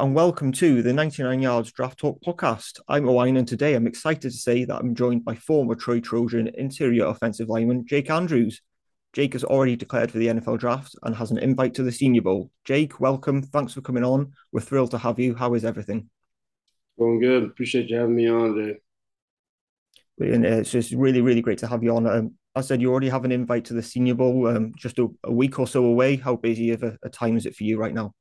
and welcome to the 99 Yards Draft Talk podcast. I'm Owain, and today I'm excited to say that I'm joined by former Troy Trojan interior offensive lineman Jake Andrews. Jake has already declared for the NFL draft and has an invite to the Senior Bowl. Jake, welcome. Thanks for coming on. We're thrilled to have you. How is everything? Going good. Appreciate you having me on today. Brilliant. It's just really, really great to have you on. Um, I said you already have an invite to the Senior Bowl, um, just a, a, week or so away. How busy of a, a time is it for you right now?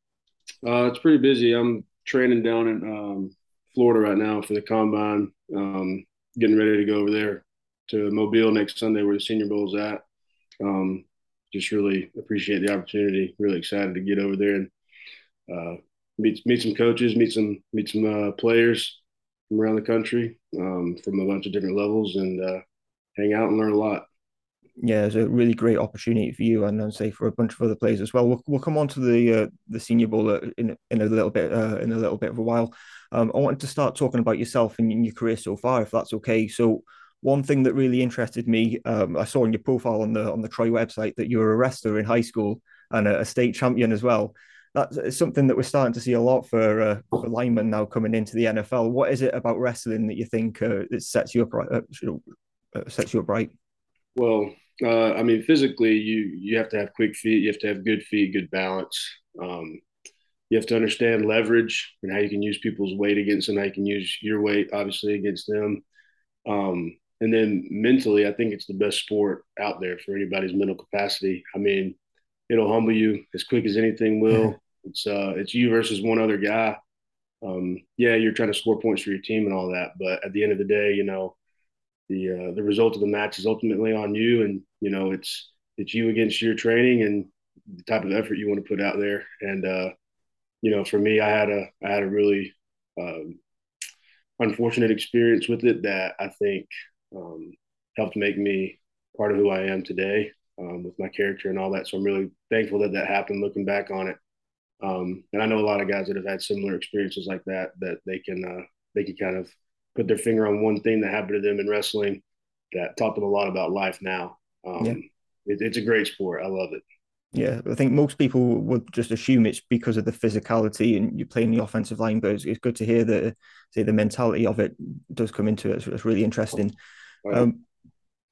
Uh, it's pretty busy. I'm training down in um, Florida right now for the combine. Um, getting ready to go over there to Mobile next Sunday, where the Senior Bowl is at. Um, just really appreciate the opportunity. Really excited to get over there and uh, meet meet some coaches, meet some meet some uh, players from around the country, um, from a bunch of different levels, and uh, hang out and learn a lot yeah, it's a really great opportunity for you, and I'd say for a bunch of other players as well. We'll, we'll come on to the uh, the Senior Bowl uh, in in a little bit uh, in a little bit of a while. Um, I wanted to start talking about yourself and your career so far, if that's okay. So, one thing that really interested me, um, I saw in your profile on the on the Troy website that you were a wrestler in high school and a, a state champion as well. That's something that we're starting to see a lot for, uh, for linemen now coming into the NFL. What is it about wrestling that you think uh, it sets you up right, uh, sets you up right? Well, uh, I mean, physically, you you have to have quick feet. You have to have good feet, good balance. Um, you have to understand leverage and how you can use people's weight against them. How you can use your weight, obviously, against them. Um, and then mentally, I think it's the best sport out there for anybody's mental capacity. I mean, it'll humble you as quick as anything will. it's uh, it's you versus one other guy. Um, yeah, you're trying to score points for your team and all that, but at the end of the day, you know, the uh, the result of the match is ultimately on you, and you know it's it's you against your training and the type of effort you want to put out there. And uh, you know, for me, I had a I had a really um, unfortunate experience with it that I think um, helped make me part of who I am today um, with my character and all that. So I'm really thankful that that happened. Looking back on it, um, and I know a lot of guys that have had similar experiences like that that they can uh, they can kind of put their finger on one thing that happened to them in wrestling that taught them a lot about life now. Um, yeah. it, it's a great sport. I love it. Yeah, I think most people would just assume it's because of the physicality and you play in the offensive line, but it's, it's good to hear that say the mentality of it does come into it. It's, it's really interesting. Um,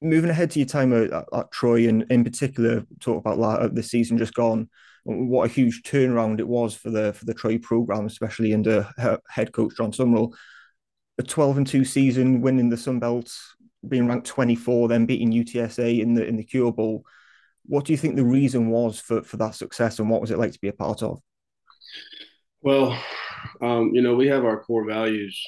moving ahead to your time at, at, Troy, and in particular, talk about the season just gone. What a huge turnaround it was for the for the Troy program, especially under head coach Jon Sumrall a 12 and 2 season, winning the Sun Belt, being ranked 24, then beating UTSA in the in the Cure Bowl. What do you think the reason was for, for that success, and what was it like to be a part of? Well, um, you know, we have our core values: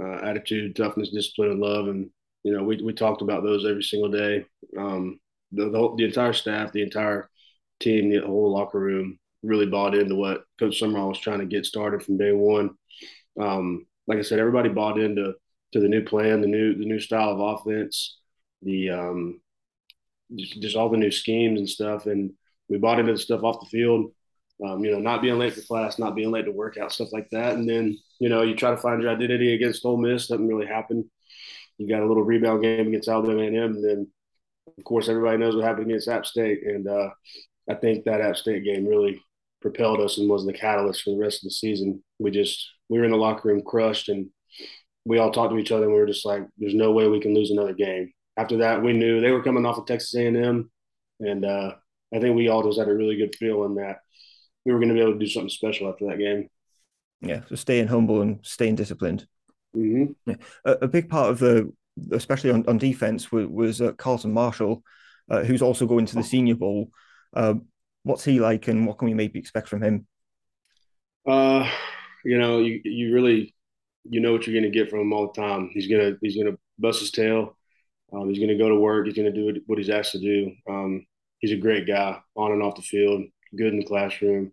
uh, attitude, toughness, discipline, and love, and you know, we we talked about those every single day. Um, the, the, the entire staff, the entire team, the whole locker room really bought into what Coach Sumrall was trying to get started from day one. Um, like I said, everybody bought into to the new plan, the new the new style of offense, the um, just, just all the new schemes and stuff, and we bought into the stuff off the field. Um, you know, not being late for class, not being late to workout, stuff like that. And then, you know, you try to find your identity against Ole Miss. Doesn't really happen. You got a little rebound game against Alabama A&M, and then, of course, everybody knows what happened against App State. And uh, I think that App State game really propelled us and was the catalyst for the rest of the season. We just we were in the locker room crushed and we all talked to each other and we were just like, there's no way we can lose another game. After that, we knew they were coming off of Texas A&M, and uh, I think we all just had a really good feeling that we were going to be able to do something special after that game. Yeah, so staying humble and staying disciplined. Mm-hmm. Yeah. A, a, big part of the, especially on, on defense, was, was uh, Carlton Martial, uh, who's also going to the Senior Bowl. Uh, what's he like, and what can we maybe expect from him? You know, you you really you know what you're going to get from him all the time. He's gonna he's gonna bust his tail. Um, he's gonna go to work. He's gonna do what he's asked to do. Um, he's a great guy on and off the field. Good in the classroom.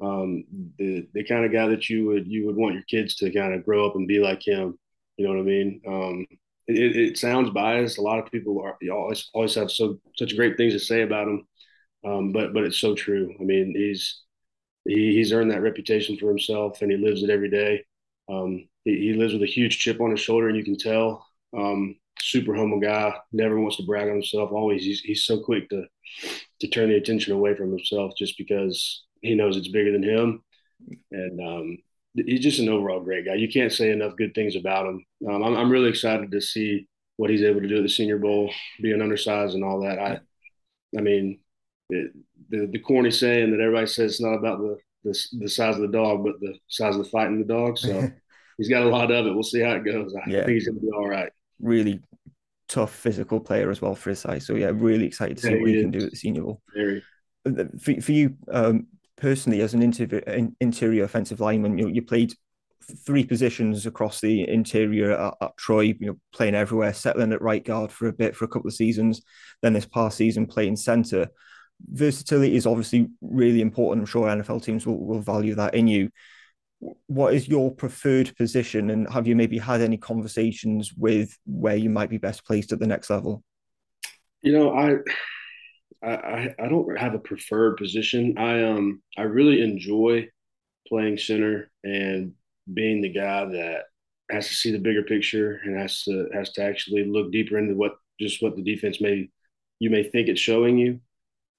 Um, the the kind of guy that you would you would want your kids to kind of grow up and be like him. You know what I mean? Um, it, it, sounds biased. A lot of people are always always have so such great things to say about him, um, but but it's so true. I mean, he's he, he's earned that reputation for himself, and he lives it every day. Um, he, he, lives with a huge chip on his shoulder, and you can tell. Um, super humble guy, never wants to brag on himself. Always, he's, he's so quick to to turn the attention away from himself just because he knows it's bigger than him. And um, he's just an overall great guy. You can't say enough good things about him. Um, I'm, I'm really excited to see what he's able to do at the Senior Bowl, being undersized and all that. I, I mean, it, the the corny saying that everybody says it's not about the, the the size of the dog, but the size of the fight in the dog. So he's got a lot of it. We'll see how it goes. I yeah. think he's going to be all right. Really tough physical player as well for his size. So yeah, really excited to see yeah, what he, he can do at the Senior level. Very. For, for you um, personally, as an interior, interior offensive lineman, you, you played three positions across the interior at, at, Troy, you know, playing everywhere, settling at right guard for a bit for a couple of seasons, then this past season playing center. Versatility is obviously really important. I'm sure NFL teams will, will value that in you. What is your preferred position, and have you maybe had any conversations with where you might be best placed at the next level? You know, I I, I don't have a preferred position. I um I really enjoy playing center and being the guy that has to see the bigger picture and has to has to actually look deeper into what just what the defense may you may think it's showing you.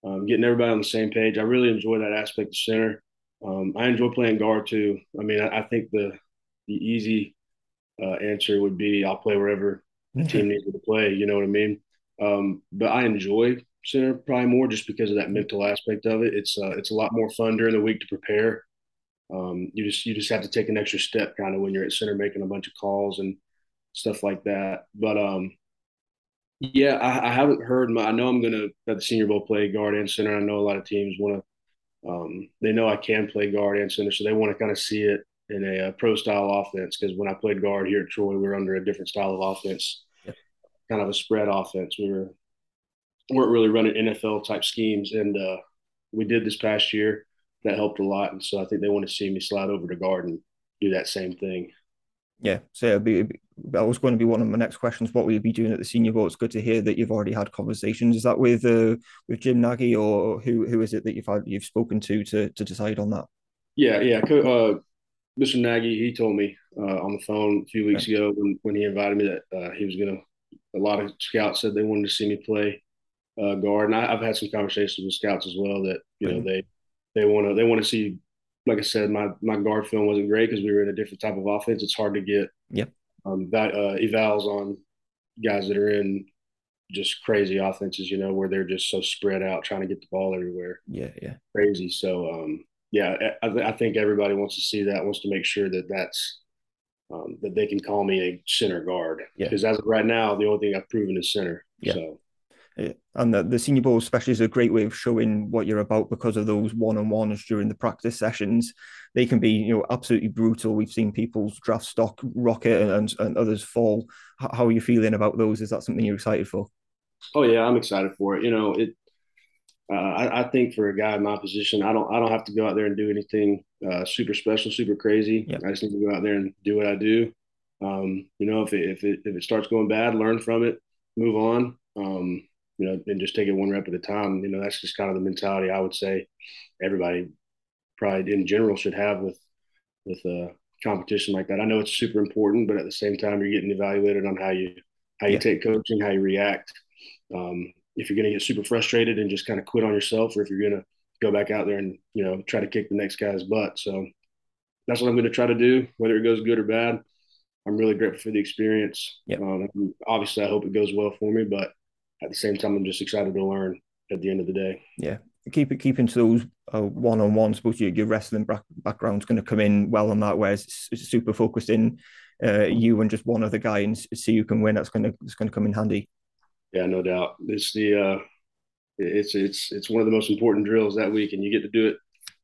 Um, getting everybody on the same page. I really enjoy that aspect of center. Um, I enjoy playing guard too. I mean, I, I think the the easy uh, answer would be I'll play wherever the team needs me to play. You know what I mean? Um, but I enjoy center probably more just because of that mental aspect of it. It's uh, it's a lot more fun during the week to prepare. Um, you just you just have to take an extra step kind of when you're at center making a bunch of calls and stuff like that. But um, yeah, I, I haven't heard. My, I know I'm gonna at the Senior Bowl play guard and center. I know a lot of teams want to. Um, they know I can play guard and center, so they want to kind of see it in a, a pro style offense. Because when I played guard here at Troy, we were under a different style of offense, kind of a spread offense. We were weren't really running NFL type schemes, and uh, we did this past year. That helped a lot, and so I think they want to see me slide over to guard and do that same thing. Yeah, so it'll be, that was going to be one of my next questions. What will you be doing at the Senior Bowl? It's good to hear that you've already had conversations. Is that with uh, with Jim Nagy, or who who is it that you've had you've spoken to to to decide on that? Yeah, yeah. Uh, Mr. Nagy, he told me uh, on the phone a few weeks ago when, when he invited me that uh, he was going to. A lot of scouts said they wanted to see me play uh, guard. And I, have had some conversations with scouts as well that you know they they want to they want to see. Like I said, my my guard film wasn't great because we were in a different type of offense. It's hard to get yep. um, that, uh, evals on guys that are in just crazy offenses, you know, where they're just so spread out trying to get the ball everywhere. Yeah, yeah, crazy. So, um, yeah, I, I, think everybody wants to see that, wants to make sure that that's um, that they can call me a center guard. Because yeah. as of right now, the only thing I've proven is center. Yeah. So and the, the senior bowl especially is a great way of showing what you're about because of those one-on-ones during the practice sessions they can be you know absolutely brutal we've seen people's draft stock rocket and, and, and others fall how are you feeling about those is that something you're excited for oh yeah i'm excited for it you know it uh, I, I, think for a guy in my position, I don't I don't have to go out there and do anything uh, super special, super crazy. Yep. I just need to go out there and do what I do. Um, you know, if it, if it if it starts going bad, learn from it, move on. Um, you know, and just take it one rep at a time. You know, that's just kind of the mentality I would say everybody probably in general should have with with a competition like that. I know it's super important, but at the same time, you're getting evaluated on how you how you yeah. take coaching, how you react. Um, if you're going to get super frustrated and just kind of quit on yourself, or if you're going to go back out there and you know try to kick the next guy's butt. So that's what I'm going to try to do, whether it goes good or bad. I'm really grateful for the experience. Yep. Um, obviously, I hope it goes well for me, but at the same time, I'm just excited to learn at the end of the day. Yeah. Keep it keeping to those uh, one on ones, but your, your wrestling background is going to come in well on that, whereas it's, it's super focused in uh, you and just one other guy and see who can win. That's going to it's going to come in handy. Yeah, no doubt. It's the uh, it's it's it's one of the most important drills that week, and you get to do it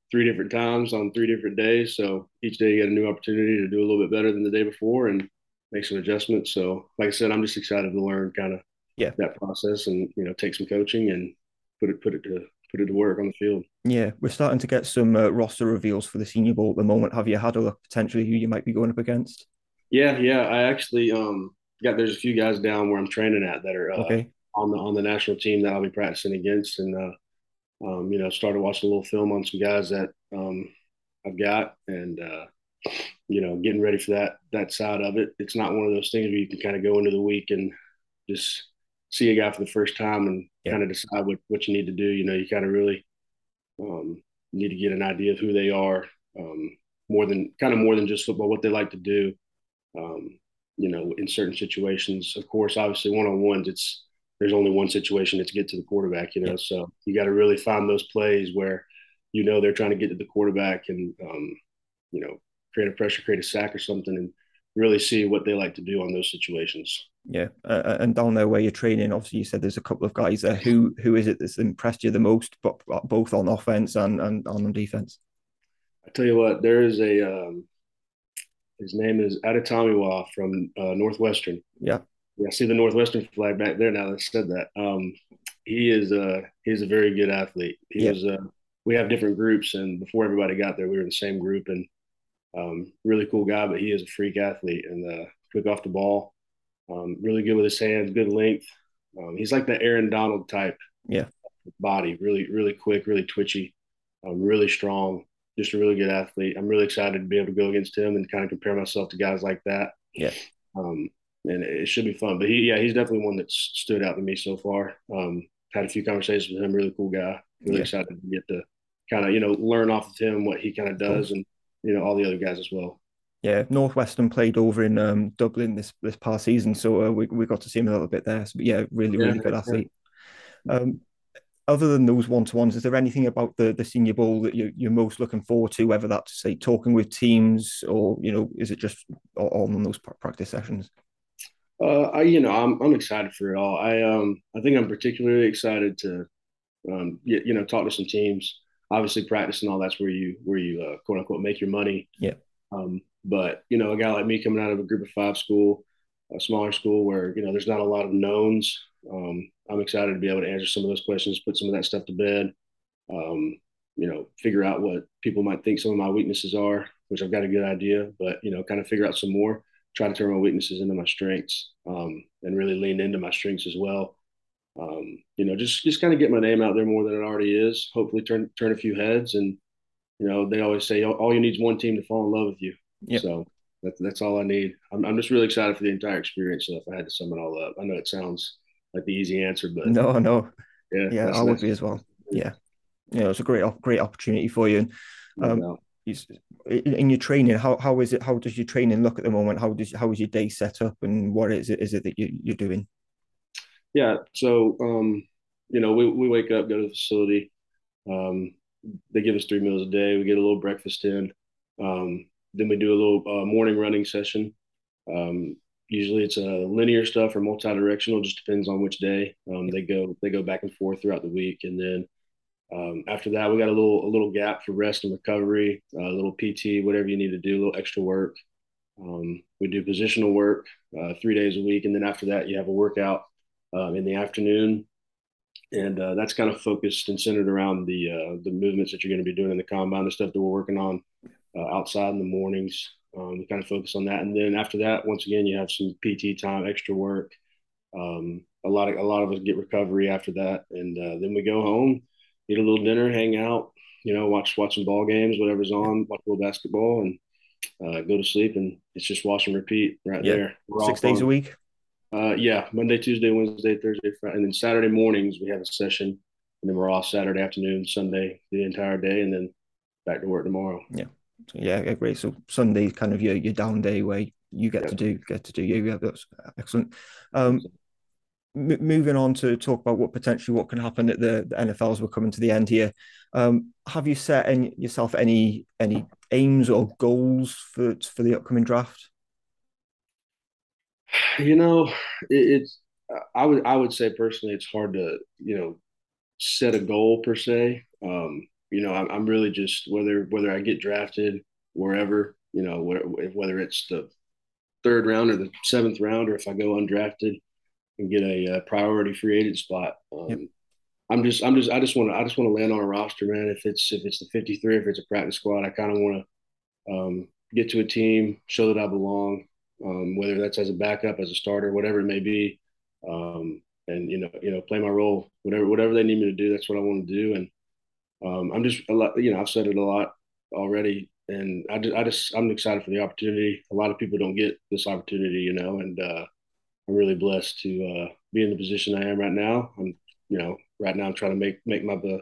three different times on three different days. So each day you get a new opportunity to do a little bit better than the day before and make some adjustments. So, like I said, I'm just excited to learn kind of yeah that process and you know take some coaching and put it put it to put it to work on the field. Yeah, we're starting to get some uh, roster reveals for the Senior Bowl at the moment. Have you had a look potentially who you might be going up against? Yeah, yeah. I actually um got there's a few guys down where I'm training at that are uh, okay. on the on the national team that I'll be practicing against, and uh, um, you know started watching a little film on some guys that um I've got, and uh, you know getting ready for that that side of it. It's not one of those things where you can kind of go into the week and just see a guy for the first time and yeah. kind of decide what, what you need to do. You know, you kind of really um, need to get an idea of who they are, um, more than kind of more than just football, what they like to do. Um, you know, in certain situations, of course, obviously one on ones, it's there's only one situation to get to the quarterback. You know, so you got to really find those plays where you know they're trying to get to the quarterback and um, you know create a pressure, create a sack or something, and really see what they like to do on those situations. Yeah, uh, and down there where you're training, obviously you said there's a couple of guys there. Who who is it that's impressed you the most, but both on offense and and on defense? I tell you what, there is a um, his name is Adetomiwa from uh, Northwestern. Yeah, yeah. I see the Northwestern flag back there now. That said that. Um, he is a he's a very good athlete. He was. Uh, we have different groups, and before everybody got there, we were in the same group, and um, really cool guy. But he is a freak athlete and uh, quick off the ball. Um, really good with his hands, good length. Um, he's like the Aaron Donald type. Yeah. Body, really, really quick, really twitchy, um, really strong. Just a really good athlete. I'm really excited to be able to go against him and kind of compare myself to guys like that. Yeah. Um, and it should be fun. But he, yeah, he's definitely one that's stood out to me so far. Um, had a few conversations with him. Really cool guy. Really yeah. excited to get to kind of you know learn off of him what he kind of does and you know all the other guys as well. Yeah, Northwestern played over in um, Dublin this this past season, so uh, we we got to see him a little bit there. So, yeah, really really yeah, good athlete. Yeah. Um, other than those one to ones, is there anything about the the Senior Bowl that you, you're most looking forward to? Whether that's say talking with teams, or you know, is it just all on those practice sessions? Uh, I you know I'm I'm excited for it all. I um I think I'm particularly excited to um get, you know talk to some teams obviously practice and all that's where you where you uh, quote unquote make your money. Yeah. Um, but you know, a guy like me coming out of a group of five school, a smaller school where you know there's not a lot of knowns. Um, I'm excited to be able to answer some of those questions, put some of that stuff to bed. Um, you know, figure out what people might think some of my weaknesses are, which I've got a good idea, but you know, kind of figure out some more. Try to turn my weaknesses into my strengths, um, and really lean into my strengths as well um, you know, just just kind of get my name out there more than it already is. Hopefully, turn turn a few heads, and you know, they always say all you need is one team to fall in love with you. Yep. So that's that's all I need. I'm I'm just really excited for the entire experience. So if I had to sum it all up, I know it sounds like the easy answer, but no, no, yeah, yeah, I would be as well. Yeah, yeah, it's a great great opportunity for you. And, um, in your training, how how is it? How does your training look at the moment? How does how is your day set up, and what is it is it that you, you're doing? Yeah. So, um, you know, we, we wake up, go to the facility. Um, they give us three meals a day. We get a little breakfast in. Um, then we do a little uh, morning running session. Um, usually it's a uh, linear stuff or multi-directional. Just depends on which day. Um, they go they go back and forth throughout the week, and then um, after that we got a little a little gap for rest and recovery, uh, a little PT, whatever you need to do, a little extra work. Um, we do positional work uh, three days a week, and then after that you have a workout um, in the afternoon, and uh, that's kind of focused and centered around the uh, the movements that you're going to be doing in the combine, the stuff that we're working on uh, outside in the mornings. Um, we kind of focus on that, and then after that, once again, you have some PT time, extra work. Um, a lot of a lot of us get recovery after that, and uh, then we go home, eat a little dinner, hang out, you know, watch watch some ball games, whatever's on, watch a little basketball, and uh, go to sleep, and it's just wash and repeat right yeah. there. We're Six days a week. Uh, yeah, Monday, Tuesday, Wednesday, Thursday, Friday, and then Saturday mornings we have a session, and then we're off Saturday afternoon, Sunday the entire day, and then back to work tomorrow. Yeah, so, yeah, great. So Sunday kind of your your down day where you get yeah. to do get to do you. Yeah, that's excellent. Um, m- moving on to talk about what potentially what can happen at the, the NFLs. We're coming to the end here. Um, have you set any yourself any any aims or goals for for the upcoming draft? You know, it, it's I would I would say personally, it's hard to you know set a goal per se. Um, you know, I'm, I'm really just whether whether I get drafted wherever, you know, whether it's the third round or the seventh round, or if I go undrafted and get a, a priority free agent spot. Um, yep. I'm just, I'm just, I just want to, I just want to land on a roster, man. If it's, if it's the 53, if it's a practice squad, I kind of want to um, get to a team, show that I belong, um, whether that's as a backup, as a starter, whatever it may be, um, and you know, you know, play my role, whatever whatever they need me to do. That's what I want to do, and um, I'm just a lot. You know, I've said it a lot already, and I just, I just I'm excited for the opportunity. A lot of people don't get this opportunity, you know, and uh, I'm really blessed to uh, be in the position I am right now. I'm, you know, right now I'm trying to make make my the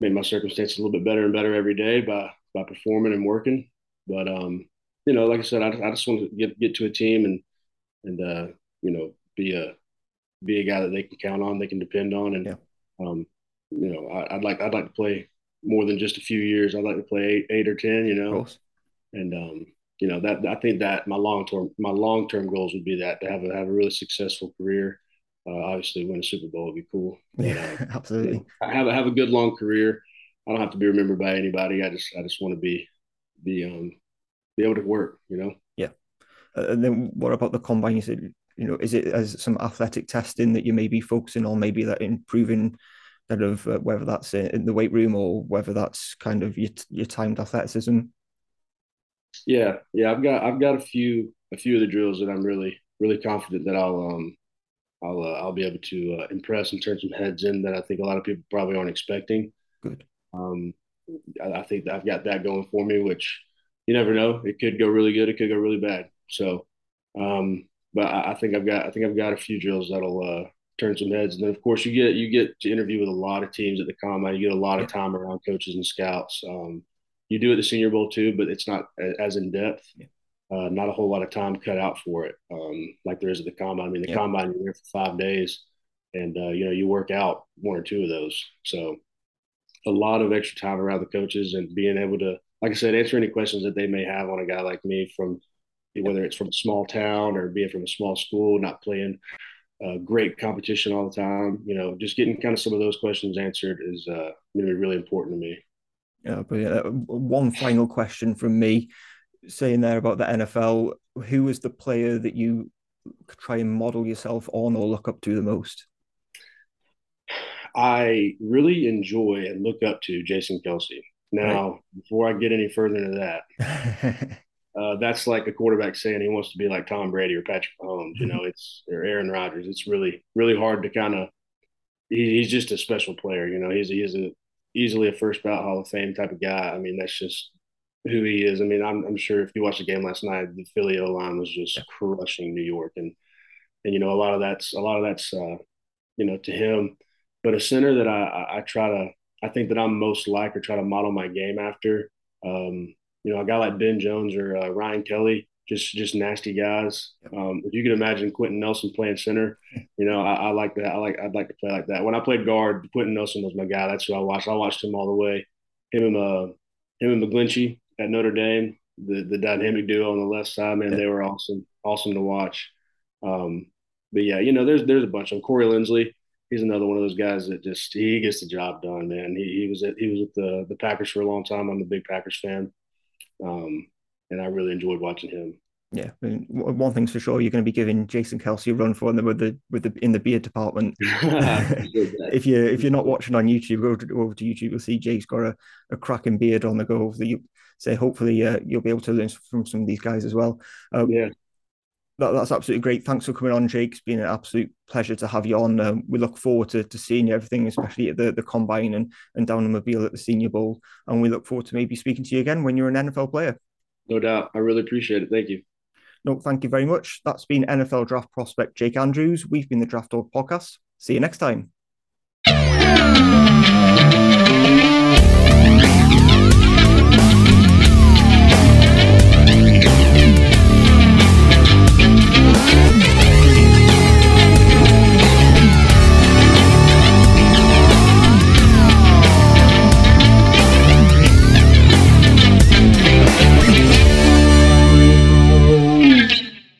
make my circumstances a little bit better and better every day by by performing and working. But um, you know, like I said, I, I just want to get get to a team and and uh, you know be a be a guy that they can count on, they can depend on, and yeah. um, you know, I, would like I'd like to play more than just a few years. I'd like to play eight, eight or ten, you know, and um, you know that I think that my long term my long term goals would be that to have a have a really successful career. Uh, obviously, win a Super Bowl would be cool. But, yeah, uh, absolutely. You know, have a, have a good long career. I don't have to be remembered by anybody. I just I just want to be be um be able to work. You know. Yeah. Uh, and then what about the combine? You said you know is it as some athletic testing that you may be focusing on? Maybe that improving kind of uh, whether that's in the weight room or whether that's kind of your your timed athleticism. Yeah, yeah, I've got I've got a few a few of the drills that I'm really really confident that I'll um I'll uh, I'll be able to uh, impress and turn some heads in that I think a lot of people probably aren't expecting. Good. Um, I, I think I've got that going for me, which you never know. It could go really good. It could go really bad. So, um, but I, I think I've got I think I've got a few drills that'll uh, turn some heads. And then of course you get you get to interview with a lot of teams at the combine. You get a lot of time around coaches and scouts. Um, you do at the Senior Bowl too, but it's not as in depth. Uh, not a whole lot of time cut out for it, um, like there is at the combine. I mean, the yeah. combine you're there for five days, and uh, you know you work out one or two of those. So a lot of extra time around the coaches and being able to, like I said, answer any questions that they may have on a guy like me from whether it's from a small town or being from a small school, not playing uh, great competition all the time. You know, just getting kind of some of those questions answered is uh, going to be really important to me. Yeah, but uh, one final question from me, saying there about the NFL. Who was the player that you try and model yourself on or look up to the most? I really enjoy and look up to Jason Kelce. Now, right. before I get any further into that, uh, that's like a quarterback saying he wants to be like Tom Brady or Patrick Mahomes. You know, it's or Aaron Rodgers. It's really really hard to kind of. He, he's just a special player. You know, he's he's a easily a first ballot Hall of Fame type of guy. I mean, that's just who he is. I mean, I'm, I'm sure if you watched the game last night, the Philly O line was just crushing New York, and and you know a lot of that's a lot of that's uh, you know to him. But a center that I, I, I try to I think that I'm most like or try to model my game after. Um, you know, a guy like Ben Jones or uh, Ryan Kelly, just just nasty guys. Um, if you could imagine Quenton Nelson playing center, you know, I, I, like that. I like I'd like to play like that. When I played guard, Quenton Nelson was my guy. That's who I watched. I watched him all the way. Him and uh, him and McGlinchey at Notre Dame, the the dynamic duo on the left side, man, they were awesome, awesome to watch. Um, but yeah, you know, there's there's a bunch of them. Corey Linsley, he's another one of those guys that just he gets the job done, man. He he was at he was with the the Packers for a long time. I'm a big Packers fan. Um, and I really enjoyed watching him. Yeah, I mean, one thing's for sure, you're going to be giving Jason Kelce a run for them with the with the in the beard department. if you if you're not watching on YouTube, go to, over to YouTube. You'll see Jake's got a, a cracking beard on the go. So you say hopefully uh, you'll be able to learn from some of these guys as well. Um, yeah, that, that's absolutely great. Thanks for coming on, Jake. It's been an absolute pleasure to have you on. Um, we look forward to, to seeing you everything, especially at the, the combine and, and down in Mobile at the Senior Bowl. And we look forward to maybe speaking to you again when you're an NFL player. No doubt. I really appreciate it. Thank you. No, thank you very much. That's been NFL draft prospect Jake Andrews. We've been the Draft Dog Podcast. See you next time.